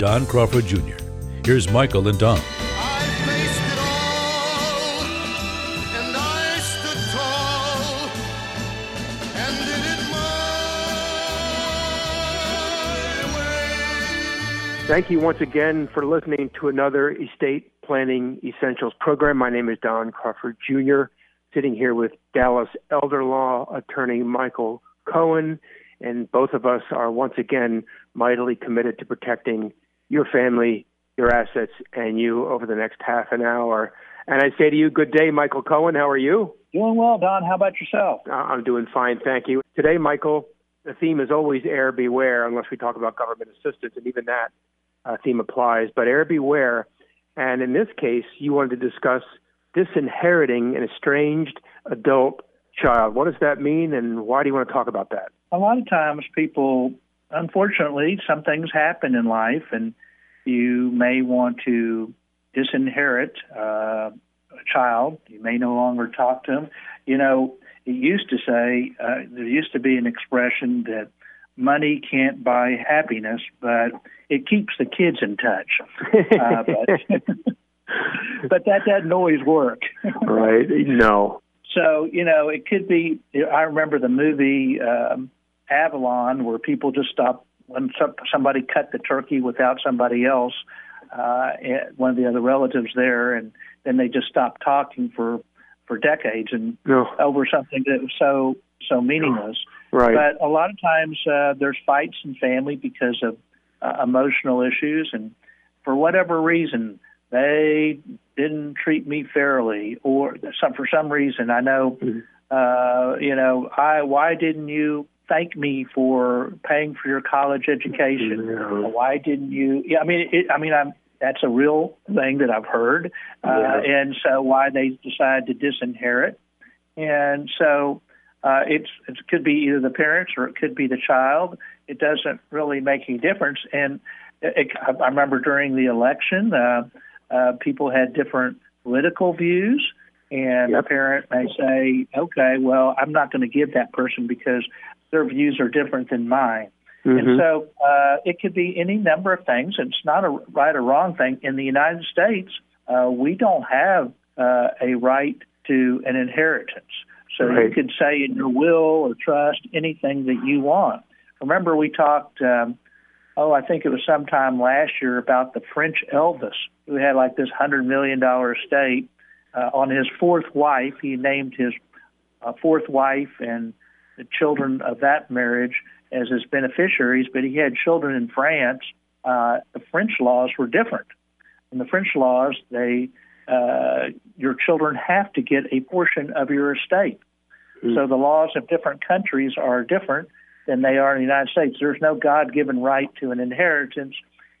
Don Crawford Jr. Here's Michael and Don. Thank you once again for listening to another Estate Planning Essentials program. My name is Don Crawford Jr., sitting here with Dallas elder law attorney Michael Cohen, and both of us are once again mightily committed to protecting your family, your assets, and you over the next half an hour. And I say to you, good day, Michael Cohen. How are you? Doing well, Don. How about yourself? I'm doing fine, thank you. Today, Michael, the theme is always heir beware, unless we talk about government assistance, and even that uh, theme applies. But heir beware, and in this case, you wanted to discuss disinheriting an estranged adult child. What does that mean, and why do you want to talk about that? A lot of times, people, unfortunately, some things happen in life, and you may want to disinherit uh, a child. You may no longer talk to them. You know, it used to say, uh, there used to be an expression that money can't buy happiness, but it keeps the kids in touch. Uh, but, but that doesn't always work. right. No. So, you know, it could be, I remember the movie um, Avalon where people just stopped when somebody cut the turkey without somebody else, uh, one of the other relatives there, and then they just stopped talking for for decades and no. over something that was so so meaningless. Right. But a lot of times uh, there's fights in family because of uh, emotional issues, and for whatever reason, they didn't treat me fairly, or some for some reason. I know, mm-hmm. uh, you know, I why didn't you thank me for paying for your college education? Mm-hmm. Why didn't you? Yeah, I mean, it, I mean, I'm that's a real thing that I've heard, uh, yeah. and so why they decide to disinherit, and so uh, it's it could be either the parents or it could be the child. It doesn't really make any difference. And it, I remember during the election, uh, uh, people had different political views, and yep. a parent may say, "Okay, well, I'm not going to give that person because their views are different than mine." Mm-hmm. And so uh, it could be any number of things. It's not a right or wrong thing. In the United States, uh, we don't have uh, a right to an inheritance. So right. you could say in your will or trust anything that you want. Remember, we talked, um, oh, I think it was sometime last year about the French Elvis who had like this $100 million estate. Uh, on his fourth wife, he named his uh, fourth wife and children of that marriage as his beneficiaries, but he had children in France. Uh, the French laws were different. In the French laws, they uh, your children have to get a portion of your estate. Mm. So the laws of different countries are different than they are in the United States. There's no God given right to an inheritance.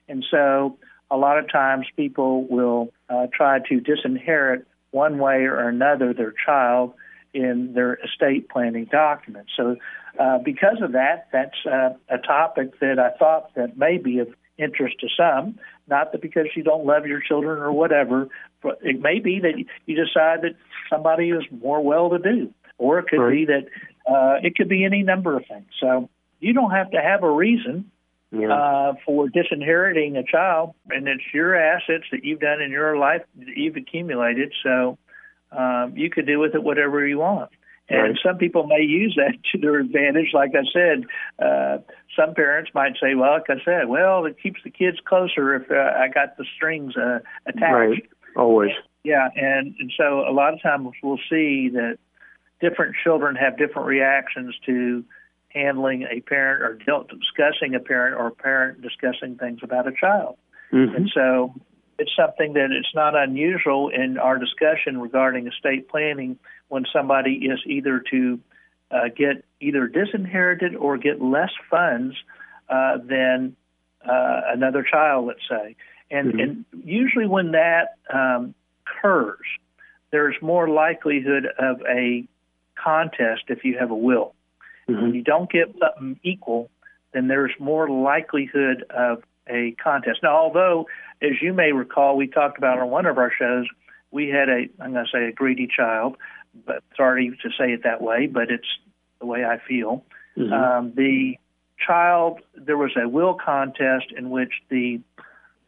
And so a lot of times people will uh, try to disinherit one way or another their child in their estate planning documents. So uh, because of that, that's uh, a topic that I thought that may be of interest to some. Not that because you don't love your children or whatever, but it may be that you decide that somebody is more well to do, or it could right. be that uh, it could be any number of things. So you don't have to have a reason yeah. uh, for disinheriting a child, and it's your assets that you've done in your life that you've accumulated. So um, you could do with it whatever you want. And right. some people may use that to their advantage. Like I said, uh, some parents might say, well, like I said, well, it keeps the kids closer if uh, I got the strings uh, attached. Right. Always. Yeah. And, and so a lot of times we'll see that different children have different reactions to handling a parent or discussing a parent or a parent discussing things about a child. Mm-hmm. And so it's something that it's not unusual in our discussion regarding estate planning when somebody is either to uh, get either disinherited or get less funds uh, than uh, another child, let's say. And, Mhm. and usually when that um, occurs, there's more likelihood of a contest if you have a will. When Mhm. you don't get something equal, then there's more likelihood of a contest. Now, although, as you may recall, we talked about on one of our shows, we had a, I'm going to say a greedy child, but sorry to say it that way, but it's the way I feel. Mhm. Um, the child, there was a will contest in which the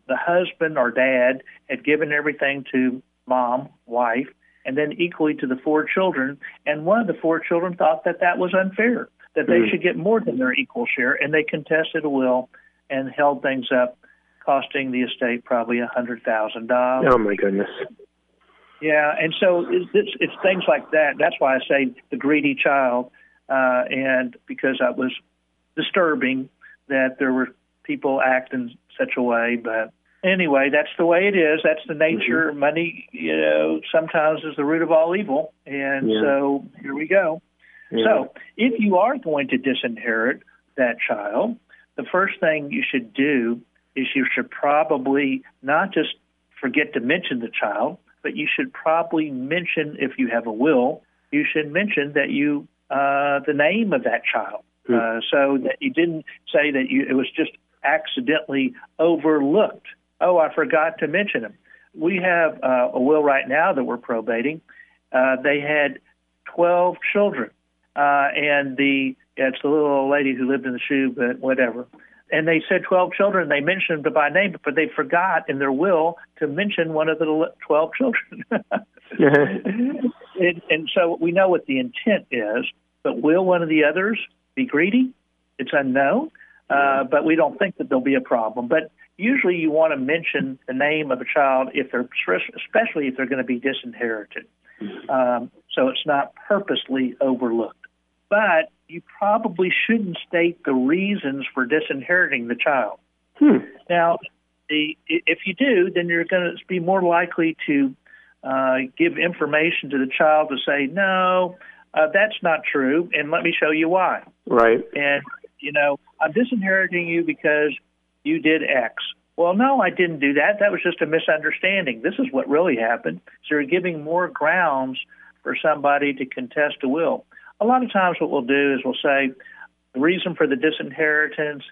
the husband or dad had given everything to mom, wife, and then equally to the four children. And one of the four children thought that that was unfair, that they Mhm. should get more than their equal share, and they contested a will and held things up, costing the estate probably a hundred thousand dollars. oh my goodness. Yeah, and so it's, it's, it's things like that. That's why I say the greedy child, uh, and because I was disturbing that there were people acting such a way. But anyway, that's the way it is. That's the nature. Money, you know, sometimes is the root of all evil, and Yeah. so here we go. Yeah. So, if you are going to disinherit that child, the first thing you should do is you should probably not just forget to mention the child, but you should probably mention, if you have a will, you should mention that you uh, the name of that child, Hmm. uh, so that you didn't say that you it was just accidentally overlooked. Oh, I forgot to mention him. We have uh, a will right now that we're probating. Uh, they had twelve children, uh, and the it's the little old lady who lived in the shoe, but whatever. And they said 12 children. They mentioned them by name, but they forgot in their will to mention one of the 12 children. and, and so we know what the intent is, but will one of the others be greedy? It's unknown, uh, but we don't think that there'll be a problem. But usually you want to mention the name of a child if they're, especially if they're going to be disinherited. Um, so it's not purposely overlooked. But you probably shouldn't state the reasons for disinheriting the child. Hmm. Now, the, if you do, then you're going to be more likely to uh, give information to the child to say, no, uh, that's not true, and let me show you why. Right. And, you know, I'm disinheriting you because you did X. Well, no, I didn't do that. That was just a misunderstanding. This is what really happened. So you're giving more grounds for somebody to contest a will. A lot of times, what we'll do is we'll say, the reason for the disinheritance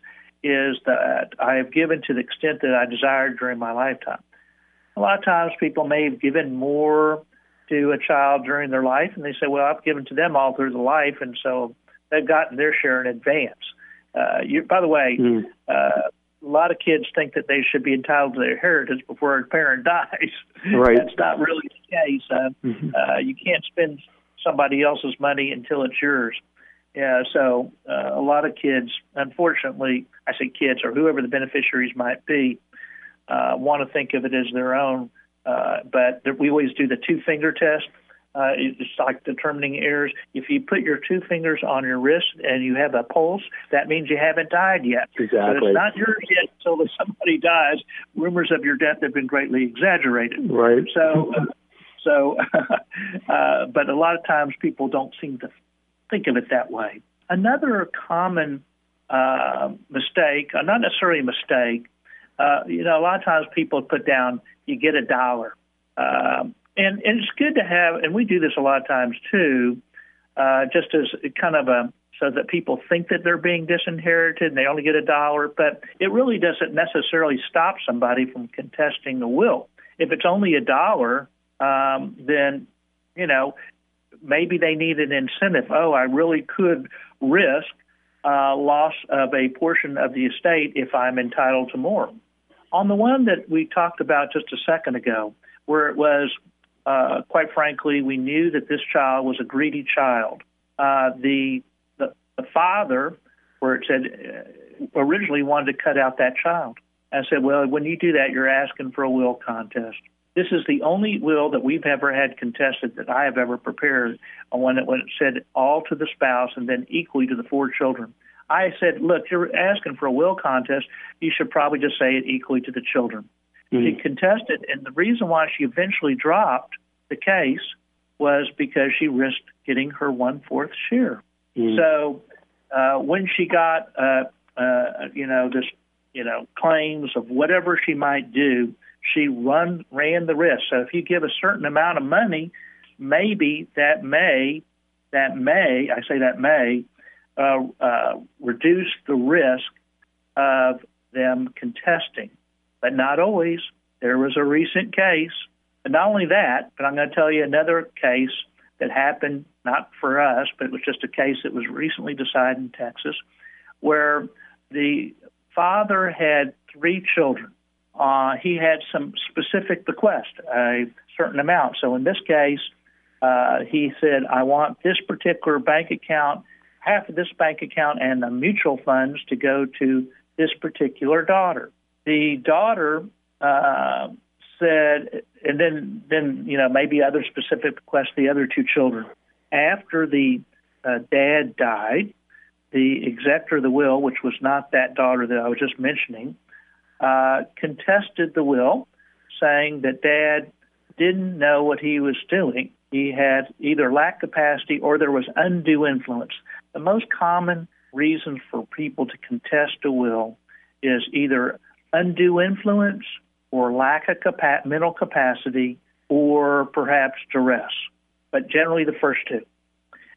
is that I have given to the extent that I desired during my lifetime. A lot of times, people may have given more to a child during their life, and they say, Well, I've given to them all through the life, and so they've gotten their share in advance. Uh, you, by the way, Mm. uh, a lot of kids think that they should be entitled to their inheritance before a parent dies. Right. That's not really the case. Uh, Mhm. uh, you can't spend somebody else's money until it's yours. Yeah, so uh, a lot of kids, unfortunately, I say kids or whoever the beneficiaries might be, uh, want to think of it as their own. Uh, but we always do the two finger test. Uh, it's like determining errors. If you put your two fingers on your wrist and you have a pulse, that means you haven't died yet. So Exactly. it's not yours yet until somebody dies. Rumors of your death have been greatly exaggerated. Right. So, so, uh, but a lot of times people don't seem to think of it that way. Another common uh, mistake, uh, not necessarily a mistake, uh, you know, a lot of times people put down, you get a dollar. Um, and, and it's good to have, and we do this a lot of times too, uh, just as kind of a, so that people think that they're being disinherited and they only get a dollar, but it really doesn't necessarily stop somebody from contesting the will. If it's only a dollar, um, then, you know, maybe they need an incentive. Oh, I really could risk uh, loss of a portion of the estate if I'm entitled to more. On the one that we talked about just a second ago, where it was, uh, quite frankly, we knew that this child was a greedy child. Uh, the, the the father, where it said uh, originally wanted to cut out that child, and said, well, when you do that, you're asking for a will contest. This is the only will that we've ever had contested that I have ever prepared, on one that said all to the spouse and then equally to the four children. I said, look, you're asking for a will contest. You should probably just say it equally to the children. She contested, and the reason why she eventually dropped the case was because she risked getting her one fourth share. Mm. So uh, when she got, uh, uh, you know, this you know, claims of whatever she might do, she run ran the risk. So if you give a certain amount of money, maybe that may that may I say that may uh, uh, reduce the risk of them contesting, but not always. There was a recent case, and not only that, but I'm going to tell you another case that happened not for us, but it was just a case that was recently decided in Texas, where the father had three children. Uh, he had some specific bequest, a certain amount. So in this case, uh, he said, I want this particular bank account, half of this bank account, and the mutual funds to go to this particular daughter. The daughter uh, said, and then, then you know, maybe other specific bequests, the other two children. After the uh, dad died, the executor of the will, which was not that daughter that I was just mentioning, uh, contested the will, saying that dad didn't know what he was doing. He had either lack capacity or there was undue influence. The most common reason for people to contest a will is either undue influence or lack of capa- mental capacity or perhaps duress, but generally the first two.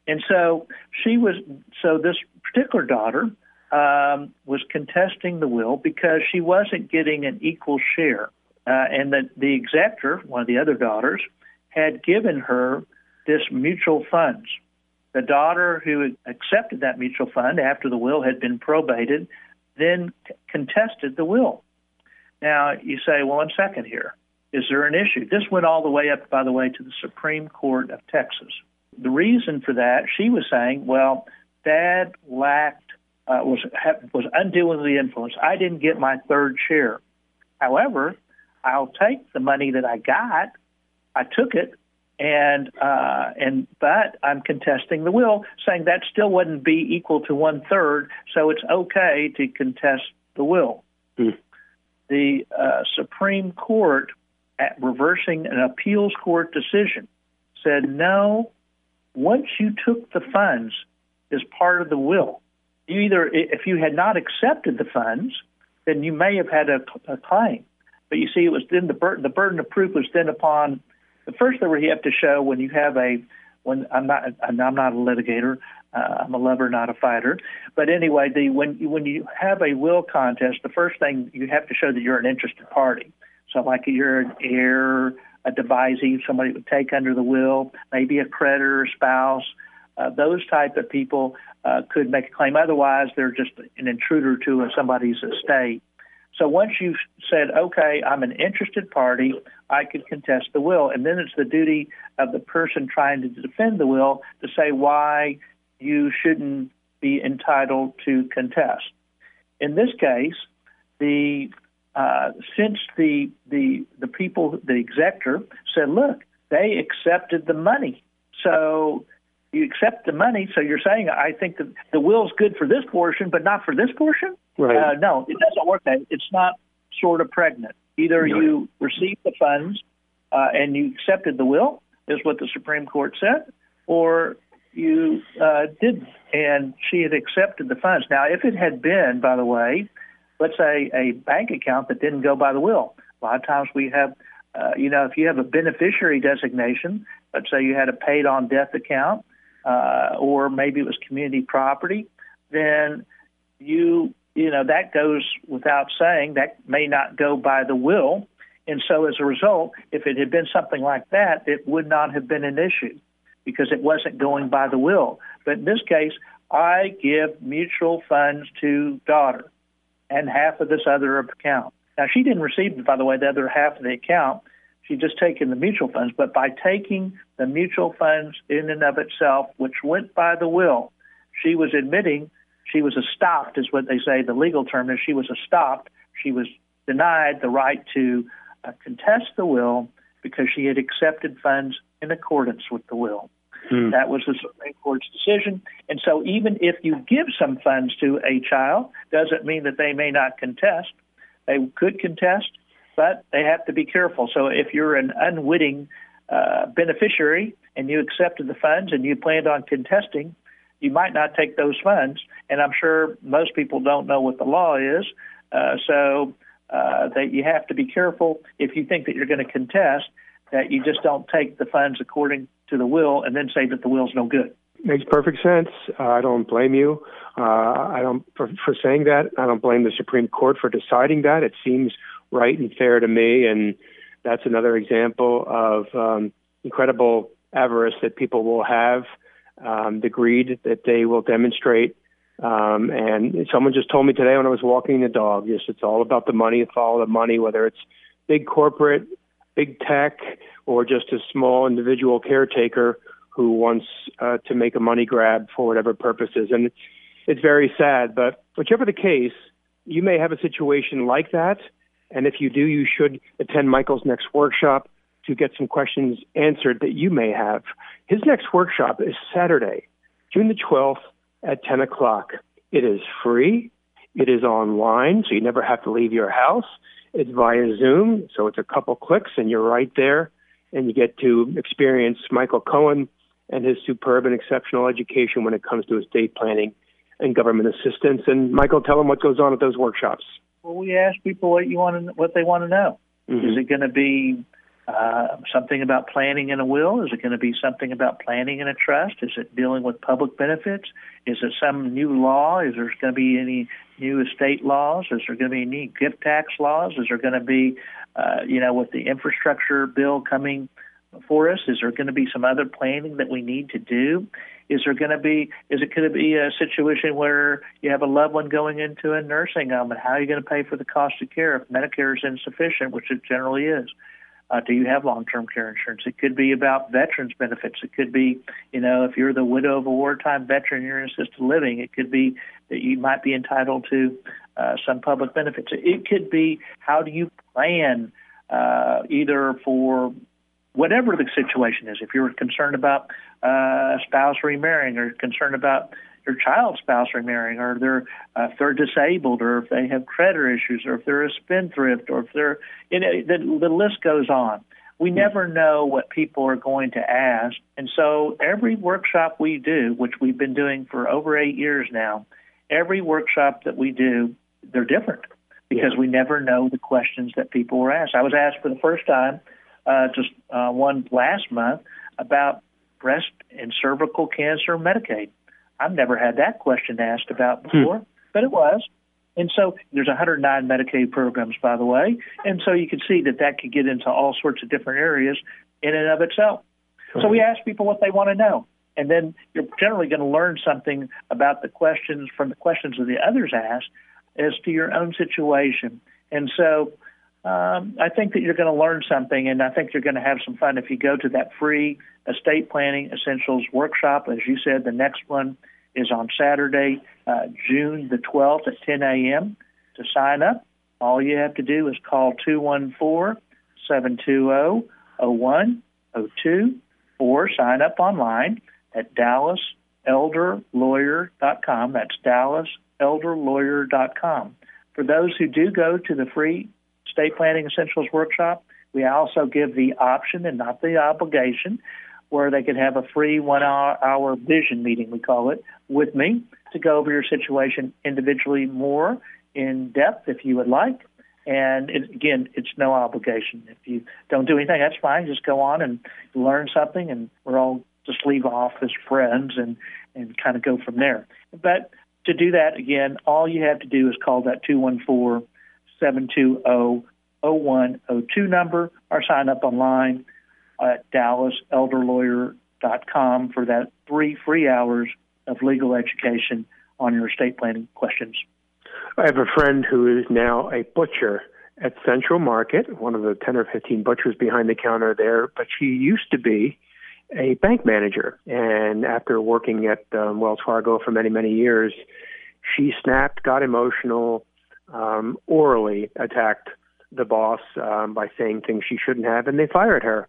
And so she was, so this particular daughter um, was contesting the will because she wasn't getting an equal share. Uh, and that the executor, one of the other daughters, had given her this mutual funds. The daughter who accepted that mutual fund after the will had been probated then c- contested the will. Now, you say, well, one second here. Is there an issue? This went all the way up, by the way, to the Supreme Court of Texas. The reason for that, she was saying, well, dad lacked, uh, was, was unduly influenced. I didn't get my third share. However, I'll take the money that I got. I took it, and uh, and but I'm contesting the will, saying that still wouldn't be equal to one third, so it's okay to contest the will. Mm. The uh, Supreme Court, at reversing an appeals court decision, said no. Once you took the funds as part of the will, you either if you had not accepted the funds, then you may have had a, a claim. But you see, it was then the burden the burden of proof was then upon the first thing you have to show when you have a when I'm not I'm not a litigator. Uh, I'm a lover, not a fighter. But anyway, the when when you have a will contest, the first thing you have to show that you're an interested party. So, like you're an heir, a devisee, somebody would take under the will, maybe a creditor, spouse. Uh, those type of people uh, could make a claim. Otherwise, they're just an intruder to somebody's estate. So once you've said, okay, I'm an interested party, I could contest the will. And then it's the duty of the person trying to defend the will to say why you shouldn't be entitled to contest. In this case, the uh, since the the the people, the executor said, look, they accepted the money, so you accept the money. So you're saying, I think that the will's good for this portion, but not for this portion. Right. Uh, no, it doesn't work that. It's not sort of pregnant. Either Right. you received the funds uh, and you accepted the will, is what the Supreme Court said, or you uh, didn't, and she had accepted the funds. Now, if it had been, by the way, let's say a bank account that didn't go by the will, a lot of times we have, uh, you know, if you have a beneficiary designation, let's say you had a paid on death account, uh, or maybe it was community property, then you you know that goes without saying that may not go by the will. And so as a result if it had been something like that it would not have been an issue because it wasn't going by the will. But in this case i give mutual funds to daughter and half of this other account. Now she didn't receive by the way the other half of the account she just taken the mutual funds but by taking the mutual funds in and of itself which went by the will she was admitting she was estopped, is what they say. The legal term is she was estopped. She was denied the right to uh, contest the will because she had accepted funds in accordance with the will. Hmm. That was the Supreme Court's decision. And so, even if you give some funds to a child, doesn't mean that they may not contest. They could contest, but they have to be careful. So, if you're an unwitting uh, beneficiary and you accepted the funds and you planned on contesting, you might not take those funds. And I'm sure most people don't know what the law is. Uh, so uh, that you have to be careful if you think that you're going to contest that you just don't take the funds according to the will and then say that the will's no good. Makes perfect sense. Uh, I don't blame you. Uh, I don't for, for saying that. I don't blame the Supreme Court for deciding that. It seems right and fair to me, and that's another example of um, incredible avarice that people will have, um, the greed that they will demonstrate. Um, and someone just told me today when I was walking the dog, yes, it's all about the money, follow the money, whether it's big corporate, big tech, or just a small individual caretaker who wants uh, to make a money grab for whatever purposes. And it's, it's very sad, but whichever the case, you may have a situation like that. And if you do, you should attend Michael's next workshop to get some questions answered that you may have. His next workshop is Saturday, June the 12th at 10 o'clock. It is free. It is online, so you never have to leave your house. It's via Zoom, so it's a couple clicks and you're right there, and you get to experience Michael Cohen and his superb and exceptional education when it comes to estate planning and government assistance. And Michael, tell them what goes on at those workshops. Well, we ask people what you want to, what they want to know. Mm-hmm. Is it going to be uh, something about planning in a will? Is it going to be something about planning in a trust? Is it dealing with public benefits? Is it some new law? Is there going to be any new estate laws? Is there going to be any gift tax laws? Is there going to be, uh, you know, with the infrastructure bill coming for us? Is there going to be some other planning that we need to do? Is there going to be is it going to be a situation where you have a loved one going into a nursing home and how are you going to pay for the cost of care if Medicare is insufficient, which it generally is? Uh, do you have long-term care insurance? It could be about veterans benefits. It could be, you know, if you're the widow of a wartime veteran, you're in assisted living. It could be that you might be entitled to uh, some public benefits. It could be how do you plan uh, either for whatever the situation is. If you're concerned about uh, spouse remarrying or concerned about your child spouse remarrying, or they're uh, if they're disabled, or if they have credit issues, or if they're a spendthrift, or if they're you know the, the list goes on. We hmm. never know what people are going to ask, and so every workshop we do, which we've been doing for over eight years now, every workshop that we do, they're different because yeah. we never know the questions that people were asked. I was asked for the first time, uh, just uh, one last month, about breast and cervical cancer Medicaid. I've never had that question asked about hmm. before, hmm. but it was. And so there's 109 Medicaid programs, by the way. And so you can see that that could get into all sorts of different areas in and of itself. So we ask people what they want to know. And then you're generally going to learn something about the questions from the questions that the others ask as to your own situation. And so um, I think that you're going to learn something, and I think you're going to have some fun if you go to that free estate planning essentials workshop. As you said, the next one is on Saturday, uh, June the 12th at 10 a.m. To sign up, all you have to do is call 214 720 0102 or sign up online at dallaselderlawyer.com. That's dallaselderlawyer.com. For those who do go to the free estate planning essentials workshop, we also give the option and not the obligation where they can have a free one hour, hour vision meeting, we call it, with me to go over your situation individually more in depth if you would like. And it, again, it's no obligation. If you don't do anything, that's fine. Just go on and learn something, and we're all just leave off as friends and and kind of go from there. But to do that, again, all you have to do is call that 214 720 0102 number or sign up online at dallaselderlawyer.com for that three free hours of legal education on your estate planning questions. I have a friend who is now a butcher at Central Market, one of the 10 or 15 butchers behind the counter there, but she used to be a bank manager. And after working at um, Wells Fargo for many, many years, she snapped, got emotional, um, orally attacked the boss um, by saying things she shouldn't have, and they fired her.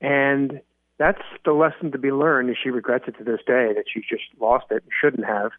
And that's the lesson to be learned. And she regrets it to this day that she just lost it and shouldn't have.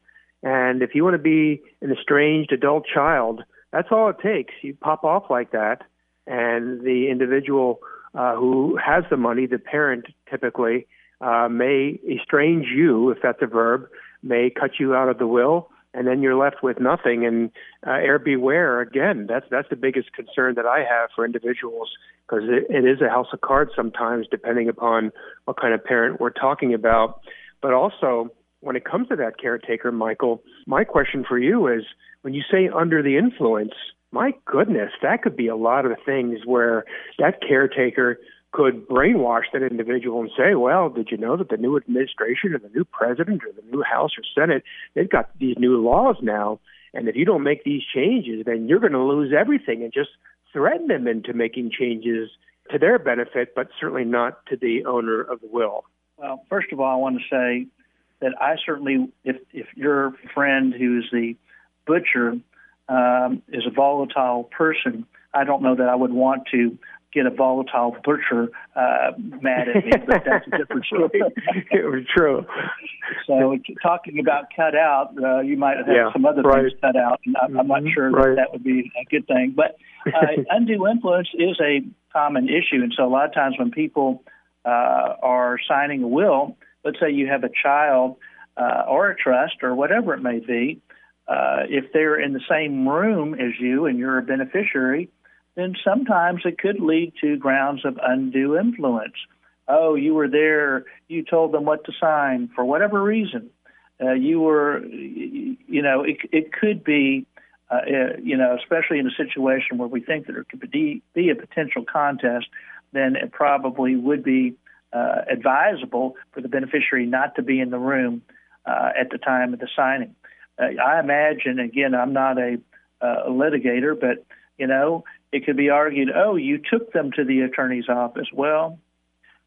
And if you want to be an estranged adult child, that's all it takes. You pop off like that, and the individual uh, who has the money, the parent typically, uh, may estrange you, if that's a verb, may cut you out of the will and then you're left with nothing. And uh, heir beware again. That's that's the biggest concern that I have for individuals because it, it is a house of cards sometimes, depending upon what kind of parent we're talking about. But also, when it comes to that caretaker, Michael, my question for you is when you say under the influence, my goodness, that could be a lot of things where that caretaker could brainwash that individual and say, well, did you know that the new administration or the new president or the new House or Senate, they've got these new laws now. And if you don't make these changes, then you're going to lose everything and just threaten them into making changes to their benefit, but certainly not to the owner of the will. Well, first of all, I want to say that I certainly, if if your friend who's the butcher um, is a volatile person, I don't know that I would want to get a volatile butcher uh, mad at me, but that's a different story. it was true. So talking about cut out, uh, you might have yeah, some other right. things cut out, and I'm, I'm not Mhm, sure right. that that would be a good thing. But uh, undue influence is a common issue, and so a lot of times when people uh, are signing a will, let's say you have a child uh, or a trust or whatever it may be, uh, if they're in the same room as you and you're a beneficiary, then sometimes it could lead to grounds of undue influence. Oh, you were there, you told them what to sign for whatever reason. Uh, you were, you know, it, it could be, uh, uh, you know, especially in a situation where we think that there could be, be a potential contest, then it probably would be uh, advisable for the beneficiary not to be in the room uh, at the time of the signing. Uh, I imagine, again, I'm not a, a litigator, but you know, it could be argued, oh, you took them to the attorney's office. Well,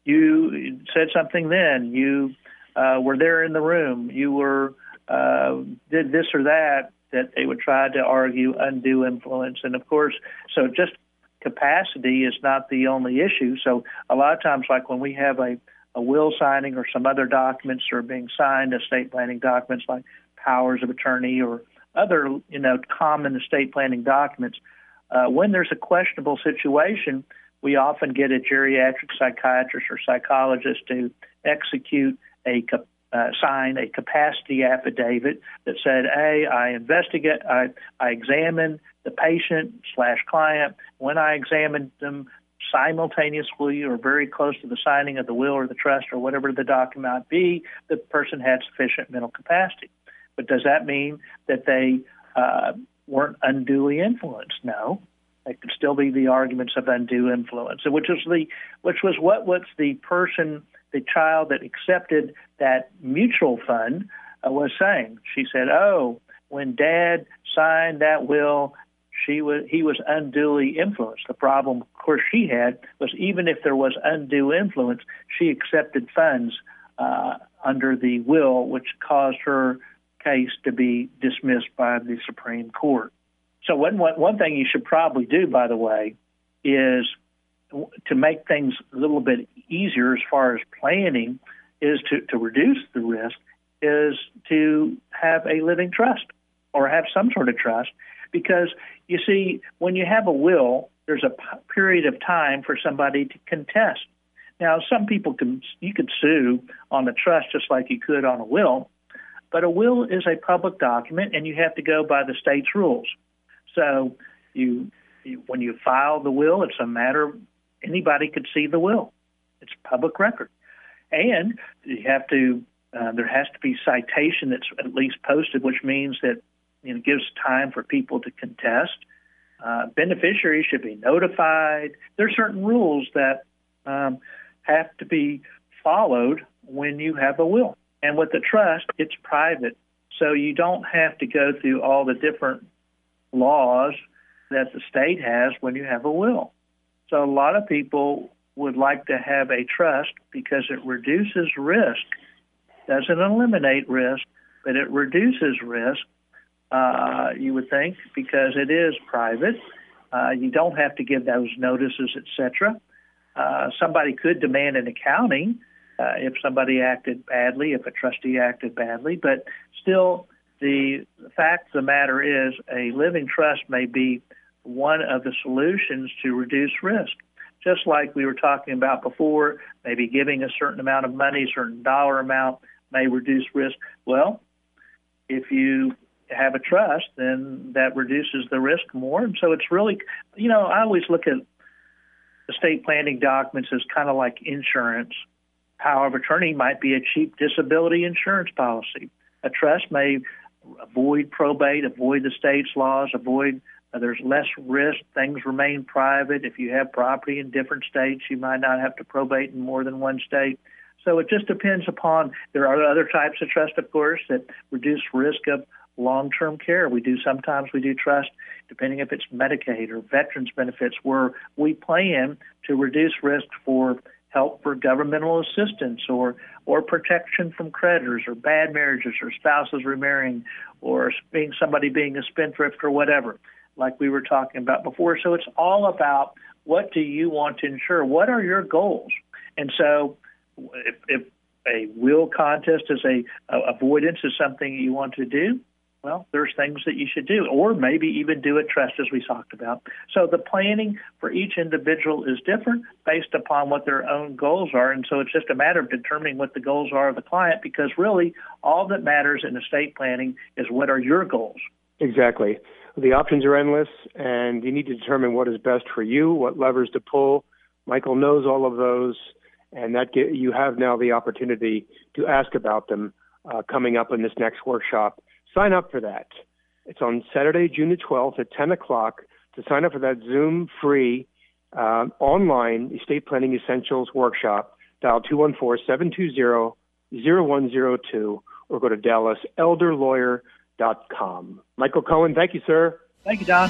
you said something then. You uh, were there in the room. You were uh, did this or that. That they would try to argue undue influence, and of course, so just capacity is not the only issue. So a lot of times, like when we have a a will signing or some other documents that are being signed, estate planning documents like powers of attorney or other, you know, common estate planning documents. Uh, when there's a questionable situation, we often get a geriatric psychiatrist or psychologist to execute a uh, sign a capacity affidavit that said, "Hey, I investigate, I, I examined the patient slash client. When I examined them simultaneously or very close to the signing of the will or the trust or whatever the document might be, the person had sufficient mental capacity." But does that mean that they uh, weren't unduly influenced? No, it could still be the arguments of undue influence, which was the which was what was the person, the child that accepted that mutual fund uh, was saying. She said, "Oh, when Dad signed that will." She was he was unduly influenced. The problem, of course, she had was even if there was undue influence, she accepted funds uh, under the will, which caused her case to be dismissed by the Supreme Court. So one, one, one thing you should probably do, by the way, is to make things a little bit easier as far as planning is to, to reduce the risk is to have a living trust or have some sort of trust because you see when you have a will there's a p- period of time for somebody to contest now some people can you could sue on the trust just like you could on a will but a will is a public document and you have to go by the state's rules. So you, you when you file the will, it's a matter anybody could see the will. It's public record. And you have to uh, there has to be citation that's at least posted, which means that you know gives time for people to contest. Uh, beneficiaries should be notified. There are certain rules that um, have to be followed when you have a will. And with the trust, it's private. So you don't have to go through all the different laws that the state has when you have a will. So a lot of people would like to have a trust because it reduces risk, doesn't eliminate risk, but it reduces risk. Uh, you would think because it is private, uh, you don't have to give those notices, etc. Uh, somebody could demand an accounting uh, if somebody acted badly, if a trustee acted badly, but still, the fact of the matter is a living trust may be one of the solutions to reduce risk. Just like we were talking about before, maybe giving a certain amount of money, a certain dollar amount may reduce risk. Well, if you have a trust, then that reduces the risk more. And so it's really, you know, I always look at estate planning documents as kind of like insurance. Power of attorney might be a cheap disability insurance policy. A trust may avoid probate, avoid the state's laws, avoid uh, there's less risk. Things remain private. If you have property in different states, you might not have to probate in more than one state. So it just depends upon. There are other types of trust, of course, that reduce risk of long-term care. We do sometimes we do trust, depending if it's Medicaid or veterans benefits, where we plan to reduce risk for help for governmental assistance or or protection from creditors or bad marriages or spouses remarrying or being somebody being a spendthrift or whatever like we were talking about before. So it's all about what do you want to ensure? What are your goals? And so if, if a will contest is a, a avoidance is something you want to do well, there's things that you should do, or maybe even do a trust as we talked about. So the planning for each individual is different based upon what their own goals are. And so it's just a matter of determining what the goals are of the client because really all that matters in estate planning is what are your goals. Exactly. The options are endless, and you need to determine what is best for you, what levers to pull. Michael knows all of those, and that get, you have now the opportunity to ask about them uh, coming up in this next workshop sign up for that. It's on Saturday, June the 12th at 10 o'clock. To sign up for that Zoom free uh, online estate planning essentials workshop, dial 214 720 0102 or go to dallaselderlawyer.com. Michael Cohen, thank you, sir. Thank you, Don.